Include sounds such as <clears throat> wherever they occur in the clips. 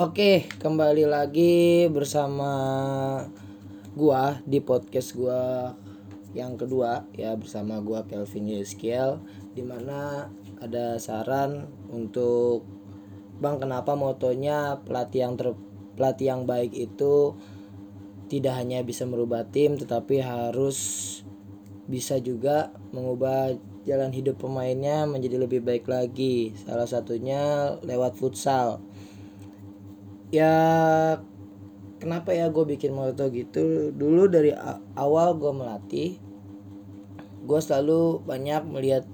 Oke, kembali lagi bersama gua di podcast gua yang kedua ya bersama gua Kelvin Yeskiel di mana ada saran untuk Bang kenapa motonya pelatih yang ter pelatih yang baik itu tidak hanya bisa merubah tim tetapi harus bisa juga mengubah jalan hidup pemainnya menjadi lebih baik lagi. Salah satunya lewat futsal ya kenapa ya gue bikin moto gitu? Dulu dari awal gue melatih gue selalu banyak melihat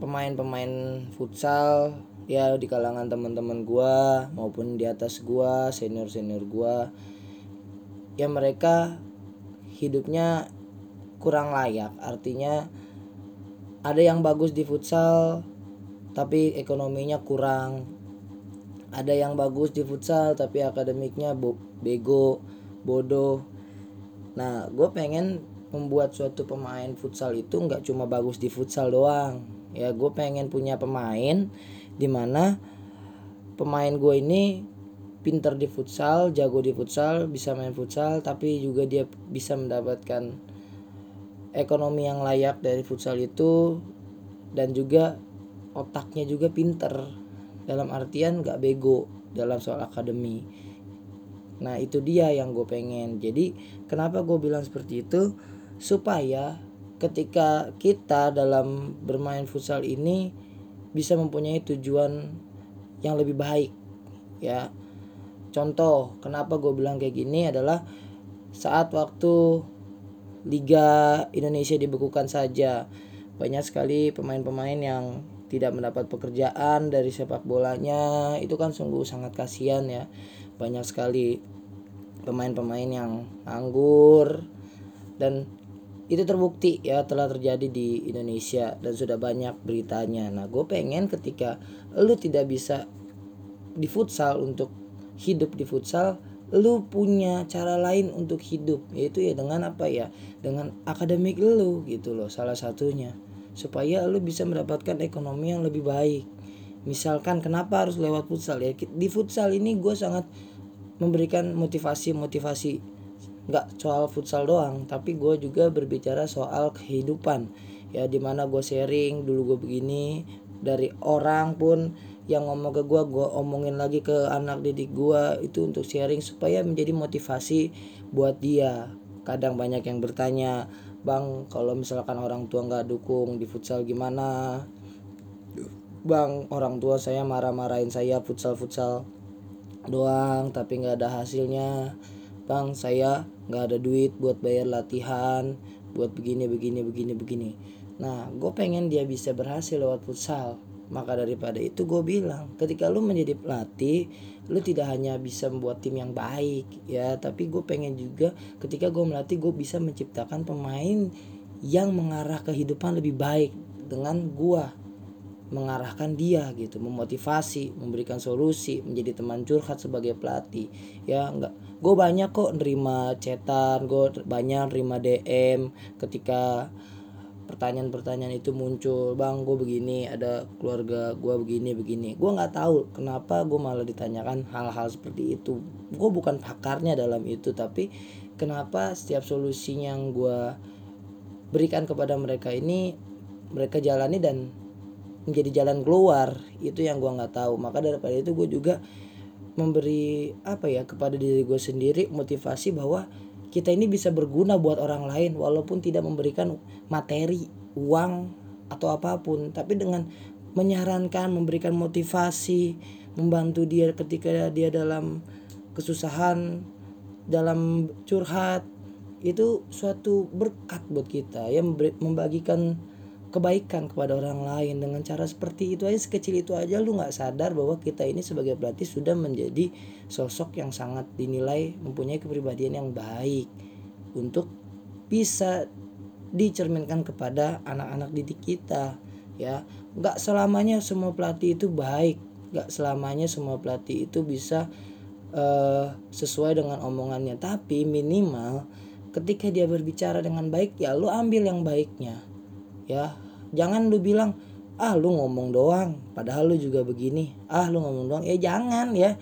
pemain-pemain futsal ya di kalangan teman-teman gue maupun di atas gue senior senior gue ya mereka hidupnya kurang layak. Artinya ada yang bagus di futsal tapi ekonominya kurang ada yang bagus di futsal tapi akademiknya bego bodoh. Nah gue pengen membuat suatu pemain futsal itu nggak cuma bagus di futsal doang. Ya gue pengen punya pemain di mana pemain gue ini pinter di futsal jago di futsal bisa main futsal tapi juga dia bisa mendapatkan ekonomi yang layak dari futsal itu dan juga otaknya juga pinter dalam artian gak bego dalam soal akademi. Nah itu dia yang gue pengen. Jadi kenapa gue bilang seperti itu? Supaya ketika kita dalam bermain futsal ini bisa mempunyai tujuan yang lebih baik ya. Contoh kenapa gue bilang kayak gini adalah saat waktu Liga Indonesia dibekukan saja banyak sekali pemain-pemain yang tidak mendapat pekerjaan dari sepak bolanya itu kan sungguh sangat kasihan ya. Banyak sekali pemain-pemain yang nganggur dan itu terbukti ya telah terjadi di Indonesia dan sudah banyak beritanya. Nah gue pengen ketika lu tidak bisa di futsal untuk hidup di futsal lu punya cara lain untuk hidup yaitu ya dengan apa ya? Dengan akademik lu gitu loh salah satunya supaya lu bisa mendapatkan ekonomi yang lebih baik. Misalkan kenapa harus lewat futsal? Ya di futsal ini gue sangat memberikan motivasi motivasi. Nggak soal futsal doang tapi gue juga berbicara soal kehidupan. Ya di mana gue sharing dulu gue begini. Dari orang pun yang ngomong ke gue gue omongin lagi ke anak didik gue itu untuk sharing supaya menjadi motivasi buat dia. Kadang banyak yang bertanya bang kalau misalkan orang tua nggak dukung di futsal gimana? Bang orang tua saya marah-marahin saya futsal futsal doang tapi nggak ada hasilnya. Bang saya nggak ada duit buat bayar latihan buat begini begini begini begini. Nah gue pengen dia bisa berhasil lewat futsal maka daripada itu gue bilang ketika lu menjadi pelatih lu tidak hanya bisa membuat tim yang baik ya tapi gue pengen juga ketika gue melatih gue bisa menciptakan pemain yang mengarah kehidupan lebih baik dengan gue mengarahkan dia gitu. Memotivasi memberikan solusi menjadi teman curhat sebagai pelatih ya enggak. Gue banyak kok nerima chatan gue banyak nerima DM ketika pertanyaan-pertanyaan itu muncul bang gue begini ada keluarga gue begini begini. Gue nggak tahu kenapa gue malah ditanyakan hal-hal seperti itu. Gue bukan pakarnya dalam itu tapi kenapa setiap solusinya yang gue berikan kepada mereka ini mereka jalani dan menjadi jalan keluar. Itu yang gue nggak tahu. Maka daripada itu gue juga memberi apa ya kepada diri gue sendiri motivasi bahwa kita ini bisa berguna buat orang lain walaupun tidak memberikan materi, uang atau apa pun, tapi dengan menyarankan, memberikan motivasi, membantu dia ketika dia dalam kesusahan, dalam curhat, itu suatu berkat buat kita. Ya membagikan kebaikan kepada orang lain. Dengan cara seperti itu aja sekecil itu aja lu nggak sadar bahwa kita ini sebagai pelatih sudah menjadi sosok yang sangat dinilai mempunyai kepribadian yang baik untuk bisa dicerminkan kepada anak-anak didik kita ya. Nggak selamanya semua pelatih itu baik. Nggak selamanya semua pelatih itu bisa uh, sesuai dengan omongannya. Tapi minimal ketika dia berbicara dengan baik ya lu ambil yang baiknya ya jangan lu bilang ah lu ngomong doang padahal lu juga begini. Ah lu ngomong doang. Ya jangan ya.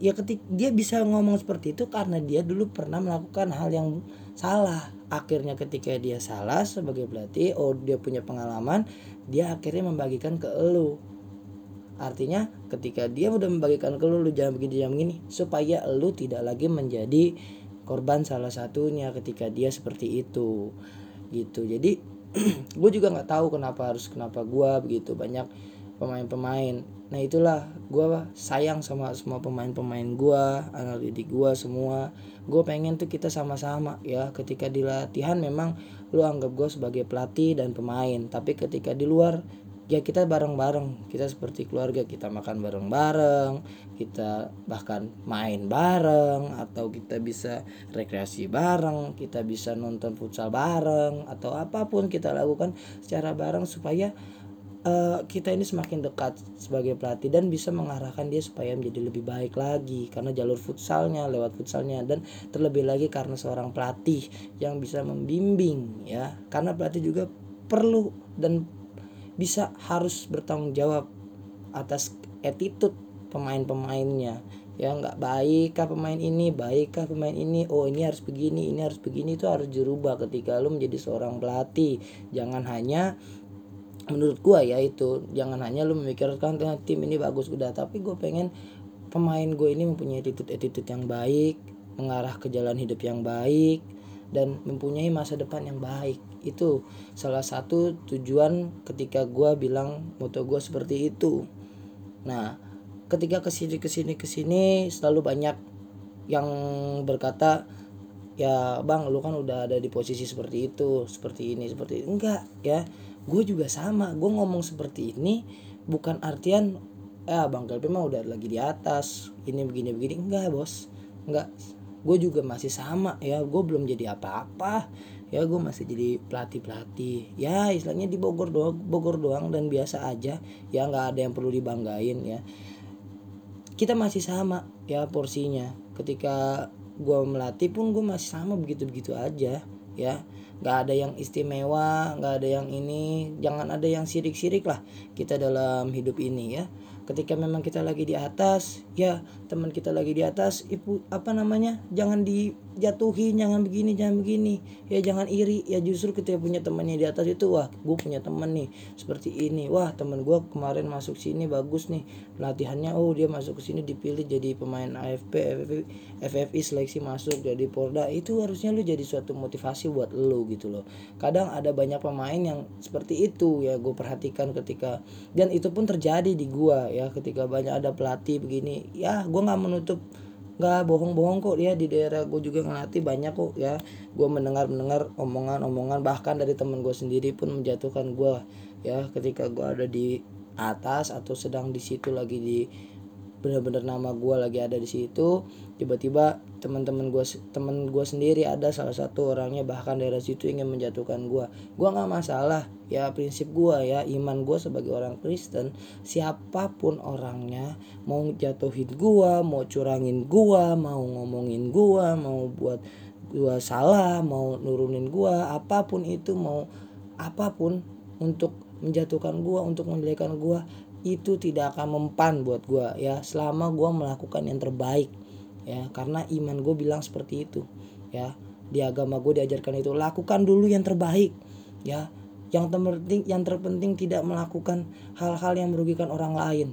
Ya ketik dia bisa ngomong seperti itu karena dia dulu pernah melakukan hal yang salah. Akhirnya ketika dia salah sebagai pelatih oh dia punya pengalaman dia akhirnya membagikan ke elu artinya ketika dia udah membagikan ke lu lu jangan begini jangan begini supaya lu tidak lagi menjadi korban salah satunya ketika dia seperti itu. Gitu. Jadi <clears throat> gue juga nggak tahu kenapa harus kenapa gue begitu banyak pemain-pemain. Nah itulah gue sayang sama semua pemain-pemain gue anak didik gue semua. Gue pengen tuh kita sama-sama ya ketika di latihan memang lu anggap gue sebagai pelatih dan pemain tapi ketika di luar ya kita bareng-bareng. Kita seperti keluarga kita makan bareng-bareng kita bahkan main bareng atau kita bisa rekreasi bareng kita bisa nonton futsal bareng atau apa pun kita lakukan secara bareng supaya uh, kita ini semakin dekat sebagai pelatih dan bisa mengarahkan dia supaya menjadi lebih baik lagi. Karena jalur futsalnya lewat futsalnya dan terlebih lagi karena seorang pelatih yang bisa membimbing ya. Karena pelatih juga perlu dan bisa harus bertanggung jawab atas attitude pemain-pemainnya. Ya nggak baikkah pemain ini baikkah pemain ini? Oh ini harus begini ini harus begini. Itu harus dirubah ketika lu menjadi seorang pelatih. Jangan hanya menurut gua ya itu jangan hanya lu memikirkan ah, tim ini bagus udah. Tapi gue pengen pemain gue ini mempunyai attitude attitude yang baik mengarah ke jalan hidup yang baik dan mempunyai masa depan yang baik itu salah satu tujuan ketika gue bilang moto gue seperti itu. Nah ketika ke sini ke sini ke sini selalu banyak yang berkata ya bang lu kan udah ada di posisi seperti itu seperti ini seperti ini. enggak ya. Gue juga sama gue ngomong seperti ini bukan artian eh bang Kelpi mah udah lagi di atas ini begini begini. Enggak bos. Enggak. Gue juga masih sama ya. Gue belum jadi apa-apa ya gue masih jadi pelatih pelatih ya istilahnya di Bogor doang Bogor doang dan biasa aja. Ya nggak ada yang perlu dibanggain ya. Kita masih sama ya porsinya. Ketika gue melatih pun gue masih sama begitu begitu aja ya. Nggak ada yang istimewa nggak ada yang ini jangan ada yang sirik-sirik lah kita dalam hidup ini ya. Ketika memang kita lagi di atas ya teman kita lagi di atas ibu apa namanya jangan dijatuhi jangan begini jangan begini. Ya jangan iri. Ya justru kita punya temannya di atas itu wah gue punya teman nih seperti ini. Wah teman gue kemarin masuk sini bagus nih. Latihannya oh dia masuk ke sini dipilih jadi pemain AFP FFI, FFI seleksi masuk jadi Porda itu harusnya lu jadi suatu motivasi buat lu gitu loh. Kadang ada banyak pemain yang seperti itu ya gue perhatikan ketika dan itu pun terjadi di gua ya. Ketika banyak ada pelatih begini ya gue nggak menutup nggak bohong-bohong kok ya di daerah gue juga ngelatih banyak kok ya. Gue mendengar mendengar omongan-omongan bahkan dari temen gue sendiri pun menjatuhkan gue ya. Ketika gue ada di atas atau sedang di situ lagi di bener-bener nama gue lagi ada di situ tiba-tiba teman-teman gue temen gue sendiri ada salah satu orangnya bahkan dari situ ingin menjatuhkan gue gue nggak masalah ya prinsip gue ya iman gue sebagai orang Kristen siapa pun orangnya mau jatuhin gue mau curangin gue mau ngomongin gue mau buat gue salah mau nurunin gue apa pun itu mau apa pun untuk menjatuhkan gue untuk menjelekan gue itu tidak akan mempan buat gue ya. Selama gue melakukan yang terbaik ya karena iman gue bilang seperti itu ya. Di agama gue diajarkan itu lakukan dulu yang terbaik ya. Yang terpenting yang terpenting tidak melakukan hal-hal yang merugikan orang lain.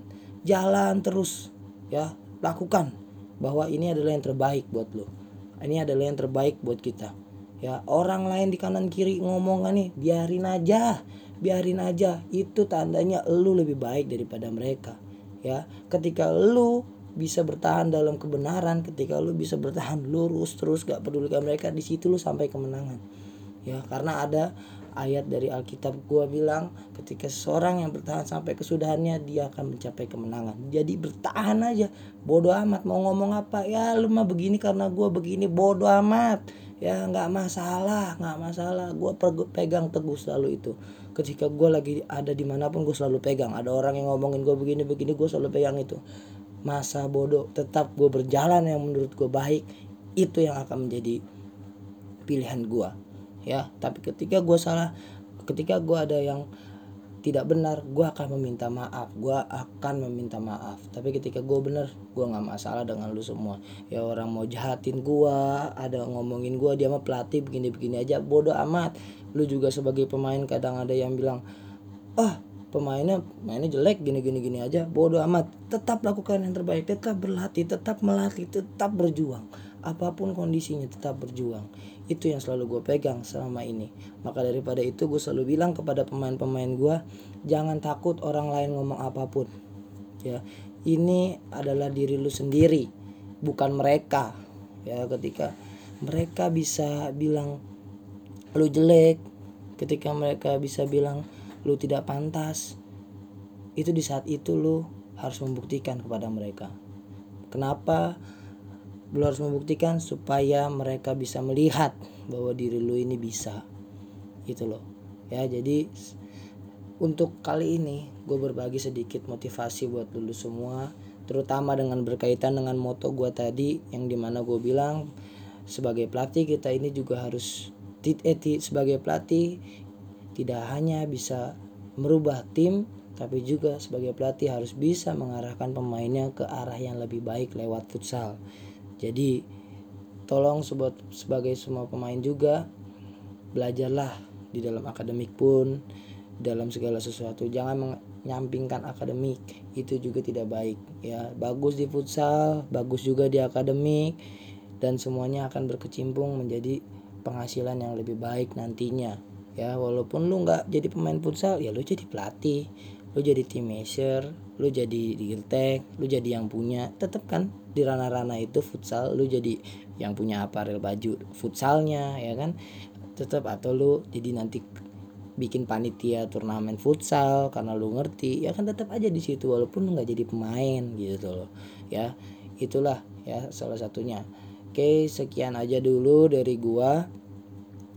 Jalan terus ya. Lakukan bahwa ini adalah yang terbaik buat lo ini adalah yang terbaik buat kita ya. Orang lain di kanan kiri ngomong nih biarin aja biarin aja. Itu tandanya lu lebih baik daripada mereka ya. Ketika lu bisa bertahan dalam kebenaran ketika lu bisa bertahan lurus terus gak pedulikan mereka di situ lu sampai kemenangan. Ya karena ada ayat dari Alkitab gua bilang ketika seseorang yang bertahan sampai kesudahannya dia akan mencapai kemenangan. Jadi bertahan aja. Bodoh amat. Mau ngomong apa? Ya lu mah begini karena gua begini. Bodoh amat. Ya nggak masalah. Nggak masalah. Gue pegang teguh selalu itu. Ketika gue lagi ada di mana pun gue selalu pegang. Ada orang yang ngomongin gue begini begini gue selalu pegang itu masa bodoh tetap gue berjalan yang menurut gue baik itu yang akan menjadi pilihan gue ya. Tapi ketika gue salah ketika gue ada yang tidak benar gue akan meminta maaf gue akan meminta maaf. Tapi ketika gue benar gue nggak masalah dengan lu semua. Ya orang mau jahatin gue ada ngomongin gue dia mah pelatih begini begini aja bodoh amat. Lu juga sebagai pemain kadang ada yang bilang ah pemainnya mainnya jelek gini gini gini aja bodoh amat. Tetap lakukan yang terbaik tetap berlatih tetap melatih tetap berjuang. Apa pun kondisinya tetap berjuang. Itu yang selalu gue pegang selama ini. Maka daripada itu gue selalu bilang kepada pemain-pemain gue jangan takut orang lain ngomong apa pun. Ya ini adalah diri lu sendiri bukan mereka. Ya ketika mereka bisa bilang lu jelek ketika mereka bisa bilang lu tidak pantas. Itu di saat itu lu harus membuktikan kepada mereka. Kenapa lu harus membuktikan? Supaya mereka bisa melihat bahwa diri lu ini bisa. Gitu loh. Ya jadi untuk kali ini gue berbagi sedikit motivasi buat lu semua terutama dengan berkaitan dengan moto gue tadi yang di mana gue bilang sebagai pelatih kita ini juga harus eh, sebagai pelatih tidak hanya bisa merubah tim tapi juga sebagai pelatih harus bisa mengarahkan pemainnya ke arah yang lebih baik lewat futsal. Jadi tolong sebut sebagai semua pemain juga belajarlah di dalam akademik pun dalam segala sesuatu. Jangan menyampingkan akademik itu juga tidak baik ya. Bagus di futsal bagus juga di akademik dan semuanya akan berkecimpung menjadi penghasilan yang lebih baik nantinya ya walaupun lu nggak jadi pemain futsal ya lu jadi pelatih lu jadi team measure lu jadi dirtek lu jadi yang punya. Tetap kan di ranah-ranah itu futsal lu jadi yang punya aparel baju futsalnya ya kan? Tetap atau lu jadi nanti bikin panitia turnamen futsal karena lu ngerti ya kan tetap aja di situ walaupun lu nggak jadi pemain gitu loh. Ya itulah ya salah satunya. Oke sekian aja dulu dari gua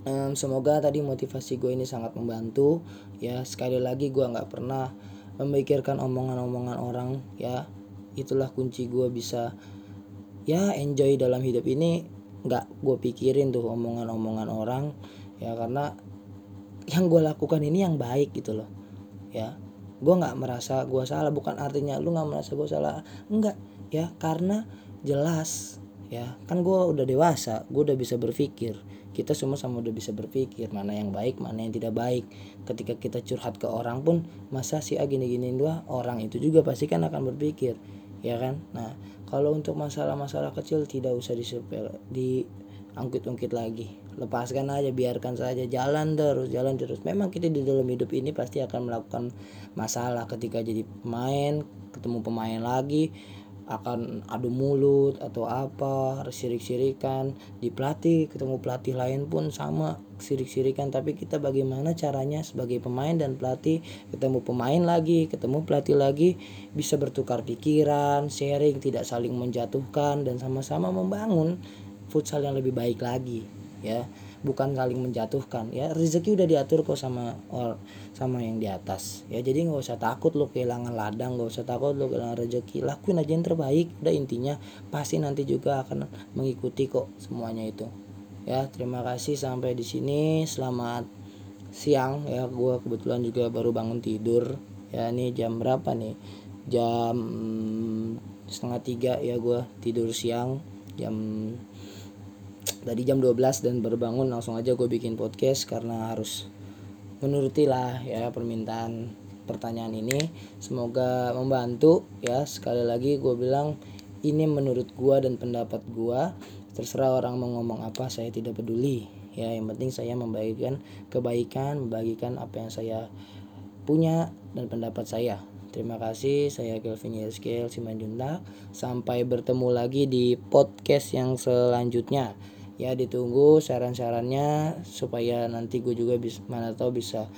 um, semoga tadi motivasi gue ini sangat membantu. Ya sekali lagi gue nggak pernah memikirkan omongan-omongan orang ya. Itulah kunci gue bisa ya enjoy dalam hidup ini. Nggak gue pikirin tuh omongan-omongan orang ya karena yang gue lakukan ini yang baik gitu loh ya. Gue nggak merasa gue salah bukan artinya lu nggak merasa gue salah. Enggak ya karena jelas ya. Kan gue udah dewasa gue udah bisa berpikir kita semua sama udah bisa berpikir mana yang baik mana yang tidak baik. Ketika kita curhat ke orang pun masa si A gini gini dua orang itu juga pasti kan akan berpikir ya kan? Nah kalau untuk masalah-masalah kecil tidak usah disepel di angkit-ungkit lagi. Lepaskan aja biarkan saja jalan terus jalan terus. Memang kita di dalam hidup ini pasti akan melakukan masalah ketika jadi pemain ketemu pemain lagi akan adu mulut atau apa sirik-sirikan. Di pelatih ketemu pelatih lain pun sama sirik-sirikan. Tapi kita bagaimana caranya sebagai pemain dan pelatih ketemu pemain lagi ketemu pelatih lagi bisa bertukar pikiran sharing tidak saling menjatuhkan dan sama-sama membangun futsal yang lebih baik lagi ya bukan saling menjatuhkan ya. Rezeki udah diatur kok sama or sama yang di atas ya. Jadi nggak usah takut lo kehilangan ladang nggak usah takut lo kehilangan rezeki. Lakuin aja yang terbaik. Udah intinya pasti nanti juga akan mengikuti kok semuanya itu ya. Terima kasih sampai di sini. Selamat siang ya. Gue kebetulan juga baru bangun tidur ya. Ini jam berapa nih? Jam setengah tiga ya gue tidur siang. Jam tadi jam 12 dan baru bangun langsung aja gue bikin podcast karena harus menuruti lah ya permintaan pertanyaan ini. Semoga membantu ya. Sekali lagi gue bilang ini menurut gue dan pendapat gue terserah orang mau ngomong apa saya tidak peduli. Ya yang penting saya membagikan kebaikan membagikan apa yang saya punya dan pendapat saya. Terima kasih, saya Kelvin Yeskel Simanjuntak. Sampai bertemu lagi di podcast yang selanjutnya ya ditunggu saran-sarannya supaya nanti gue juga bisa mana tahu bisa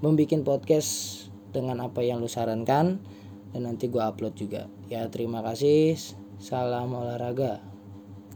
membuat podcast dengan apa yang lu sarankan dan nanti gue upload juga. Ya terima kasih. Salam olahraga